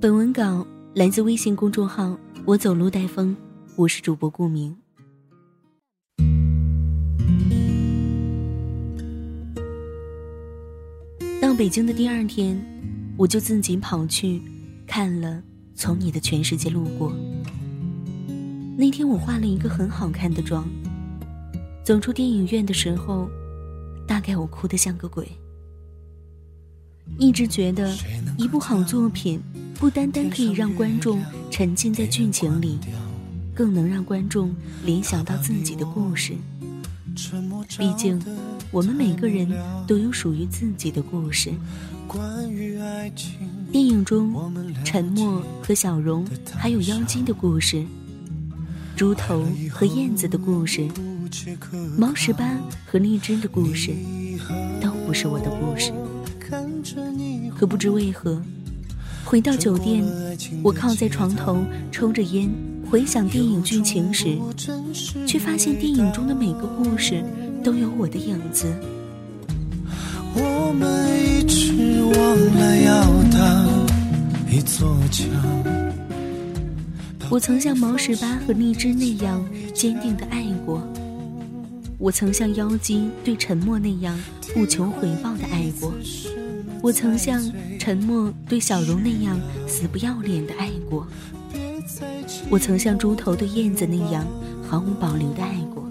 本文稿来自微信公众号“我走路带风”，我是主播顾明。到北京的第二天，我就自己跑去看了《从你的全世界路过》。那天我化了一个很好看的妆，走出电影院的时候，大概我哭得像个鬼。一直觉得，一部好作品。不单单可以让观众沉浸在剧情里，更能让观众联想到自己的故事。毕竟，我们每个人都有属于自己的故事。电影中，沉默和小荣还有妖精的故事，猪头和燕子的故事，毛十八和荔枝的故事，都不是我的故事。可不知为何。回到酒店，我靠在床头抽着烟，回想电影剧情时，却发现电影中的每个故事都有我的影子。我们一直忘了要搭一座桥。我曾像毛十八和荔枝那样坚定的爱过，我曾像妖姬对沉默那样不求回报的爱过。我曾像沉默对小荣那样死不要脸的爱过，我曾像猪头对燕子那样毫无保留的爱过。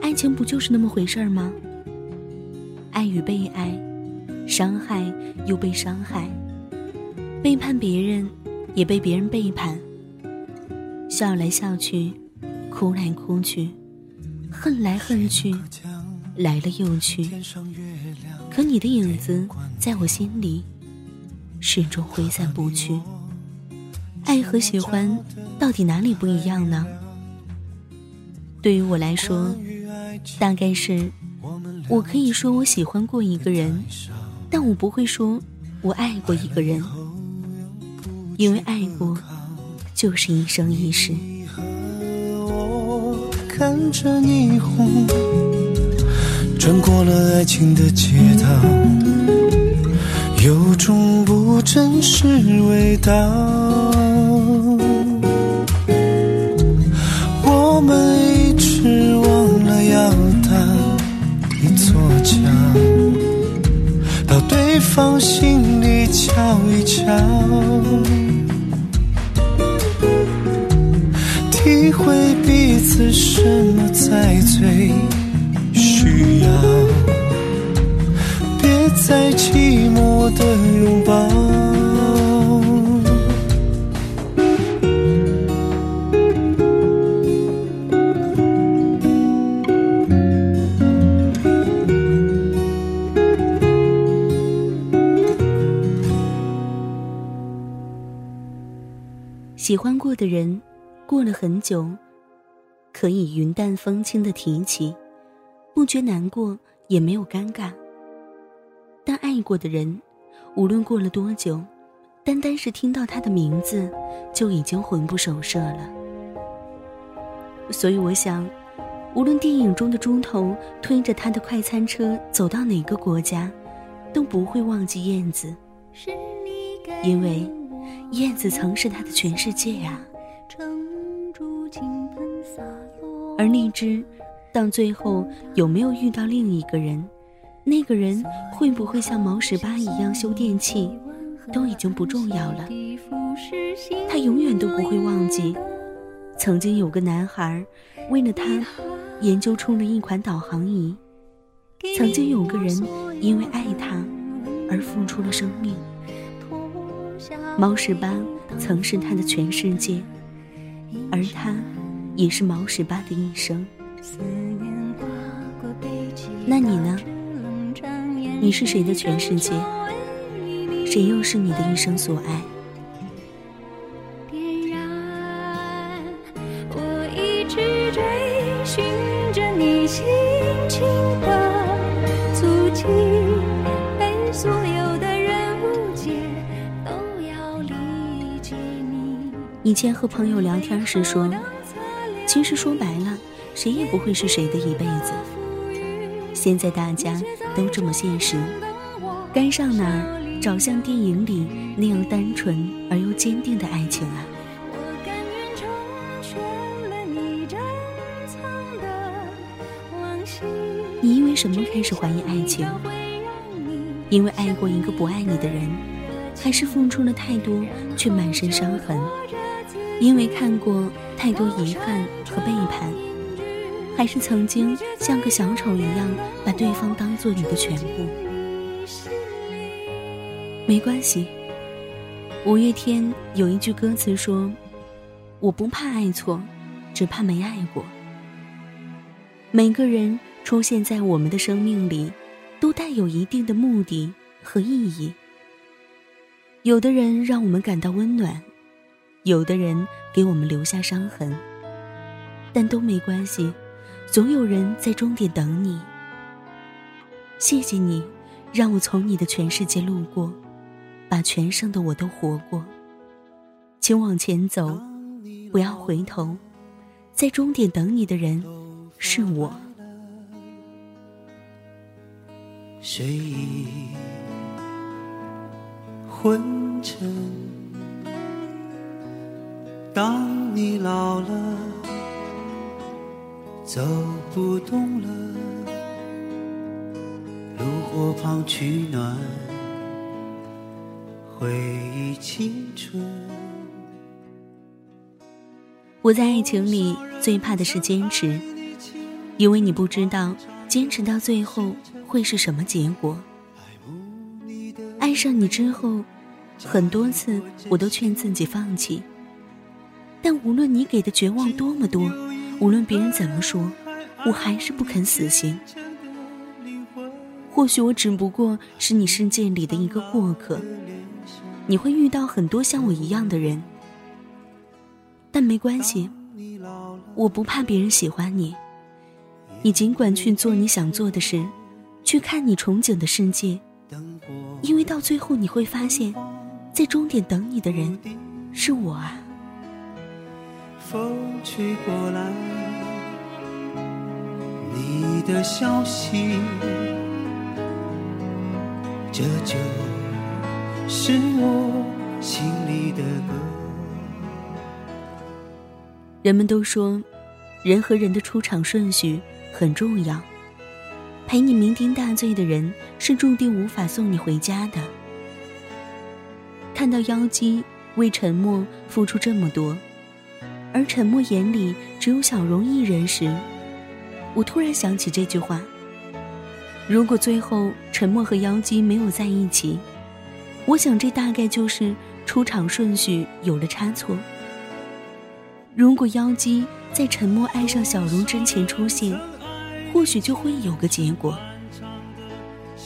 爱情不就是那么回事儿吗？爱与被爱，伤害又被伤害，背叛别人，也被别人背叛。笑来笑去，哭来哭去，恨来恨去，来了又去。可你的影子在我心里始终挥散不去。爱和喜欢到底哪里不一样呢？对于我来说，大概是我可以说我喜欢过一个人，但我不会说我爱过一个人，因为爱过就是一生一世。看着霓虹。穿过了爱情的街道，有种不真实味道。我们一直忘了要搭一座桥，到对方心里瞧一瞧，体会彼此什么才最。在寂寞的拥抱。喜欢过的人，过了很久，可以云淡风轻的提起。不觉难过，也没有尴尬。但爱过的人，无论过了多久，单单是听到他的名字，就已经魂不守舍了。所以我想，无论电影中的猪头推着他的快餐车走到哪个国家，都不会忘记燕子，因为燕子曾是他的全世界呀。而荔枝。到最后有没有遇到另一个人？那个人会不会像毛十八一样修电器？都已经不重要了。他永远都不会忘记，曾经有个男孩为了他研究出了一款导航仪。曾经有个人因为爱他而付出了生命。毛十八曾是他的全世界，而他也是毛十八的一生。那你呢？你是谁的全世界？谁又是你的一生所爱？点燃我一直追寻着你心情的足迹，被所有的人误解，都要理解你。以前和朋友聊天时说，其实说白了，谁也不会是谁的一辈子。现在大家都这么现实，该上哪儿找像电影里那样单纯而又坚定的爱情啊？你因为什么开始怀疑爱情？因为爱过一个不爱你的人，还是付出了太多却满身伤痕？因为看过太多遗憾和背叛，还是曾经像个小丑一样把对方当做你的全部？没关系。五月天有一句歌词说：“我不怕爱错，只怕没爱过。”每个人出现在我们的生命里，都带有一定的目的和意义。有的人让我们感到温暖。有的人给我们留下伤痕，但都没关系，总有人在终点等你。谢谢你，让我从你的全世界路过，把全盛的我都活过。请往前走，不要回头，在终点等你的人是我。睡意昏沉。当你老了，走不动了，炉火旁取暖，回忆青春。我在爱情里最怕的是坚持，因为你不知道坚持到最后会是什么结果。爱上你之后，很多次我都劝自己放弃。但无论你给的绝望多么多，无论别人怎么说，我还是不肯死心。或许我只不过是你世界里的一个过客，你会遇到很多像我一样的人，但没关系，我不怕别人喜欢你。你尽管去做你想做的事，去看你憧憬的世界，因为到最后你会发现，在终点等你的人是我啊。风吹过来，你的消息，这就是我心里的歌。人们都说，人和人的出场顺序很重要。陪你酩酊大醉的人，是注定无法送你回家的。看到妖姬为沉默付出这么多。而沉默眼里只有小荣一人时，我突然想起这句话：如果最后沉默和妖姬没有在一起，我想这大概就是出场顺序有了差错。如果妖姬在沉默爱上小荣之前出现，或许就会有个结果。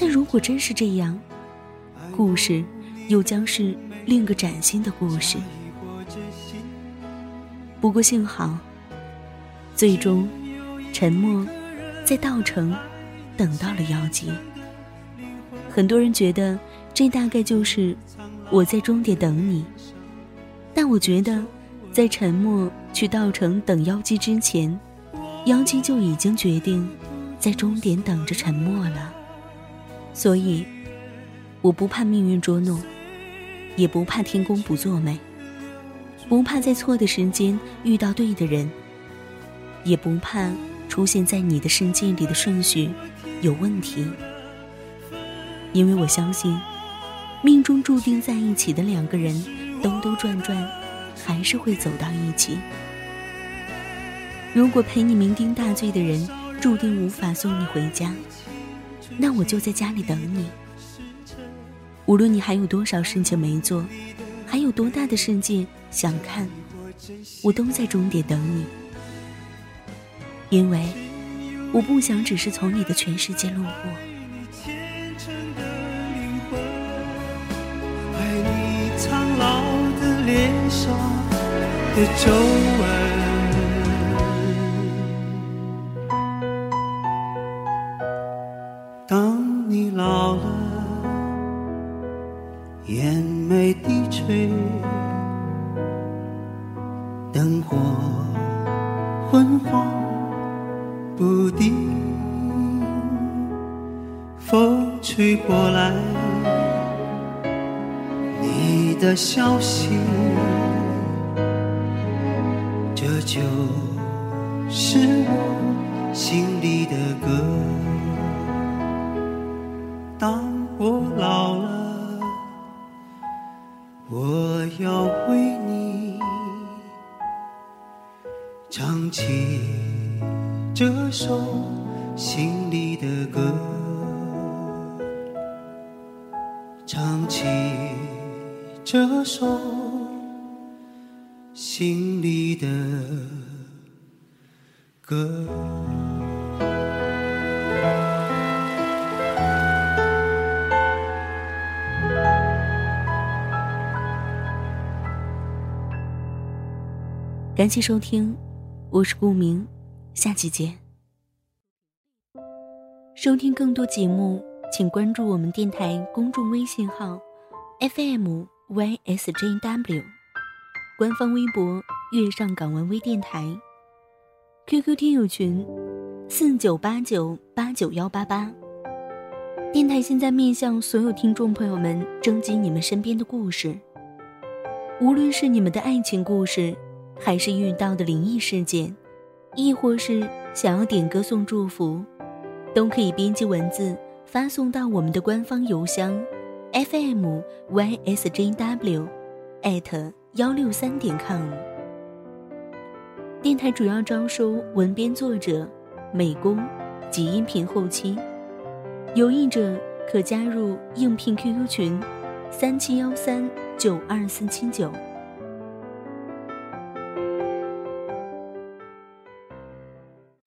但如果真是这样，故事又将是另个崭新的故事。不过幸好，最终，沉默在稻城等到了妖姬。很多人觉得这大概就是我在终点等你，但我觉得，在沉默去稻城等妖姬之前，妖姬就已经决定在终点等着沉默了。所以，我不怕命运捉弄，也不怕天公不作美。不怕在错的时间遇到对的人，也不怕出现在你的世界里的顺序有问题，因为我相信，命中注定在一起的两个人，兜兜转转，还是会走到一起。如果陪你酩酊大醉的人注定无法送你回家，那我就在家里等你。无论你还有多少事情没做。还有多大的世界想看，我都在终点等你，因为我不想只是从你的全世界路过。老的脸上的皱纹。风吹过来，你的消息，这就是我心里的歌。当我老了，我要为你唱起这首心里的歌，唱起这首心里的歌。感谢收听，我是顾明，下期见。收听更多节目，请关注我们电台公众微信号 FM YSJW，官方微博月上港湾微电台，QQ 听友群四九八九八九幺八八。电台现在面向所有听众朋友们征集你们身边的故事，无论是你们的爱情故事。还是遇到的灵异事件，亦或是想要点歌送祝福，都可以编辑文字发送到我们的官方邮箱，fm ysjw，艾特幺六三点 com。电台主要招收文编作者、美工及音频后期，有意者可加入应聘 QQ 群：三七幺三九二四七九。